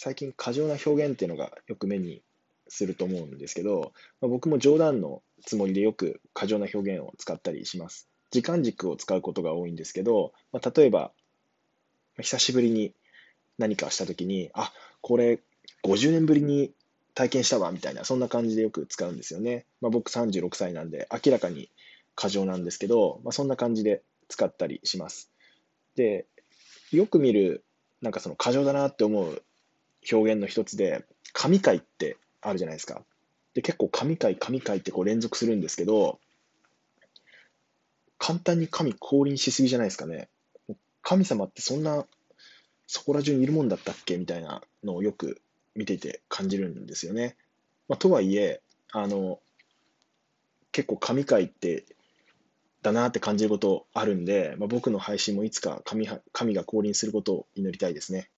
最近過剰な表現っていうのがよく目にすると思うんですけど、まあ、僕も冗談のつもりでよく過剰な表現を使ったりします。時間軸を使うことが多いんですけど、まあ、例えば、久しぶりに何かしたときに、あ、これ50年ぶりに体験したわみたいな、そんな感じでよく使うんですよね。まあ、僕36歳なんで、明らかに過剰なんですけど、まあ、そんな感じで使ったりします。で、よく見る、なんかその過剰だなって思う表現の一つで、神回ってあるじゃないですか。で、結構神回、神回ってこう連続するんですけど、簡単に神降臨しすぎじゃないですかね。神様ってそんな、そこら中にいるもんだったっけ？みたいなのをよく見ていて感じるんですよね。まあ、とはいえ、あの、結構神回ってだなって感じることあるんで、まあ、僕の配信もいつか神神が降臨することを祈りたいですね。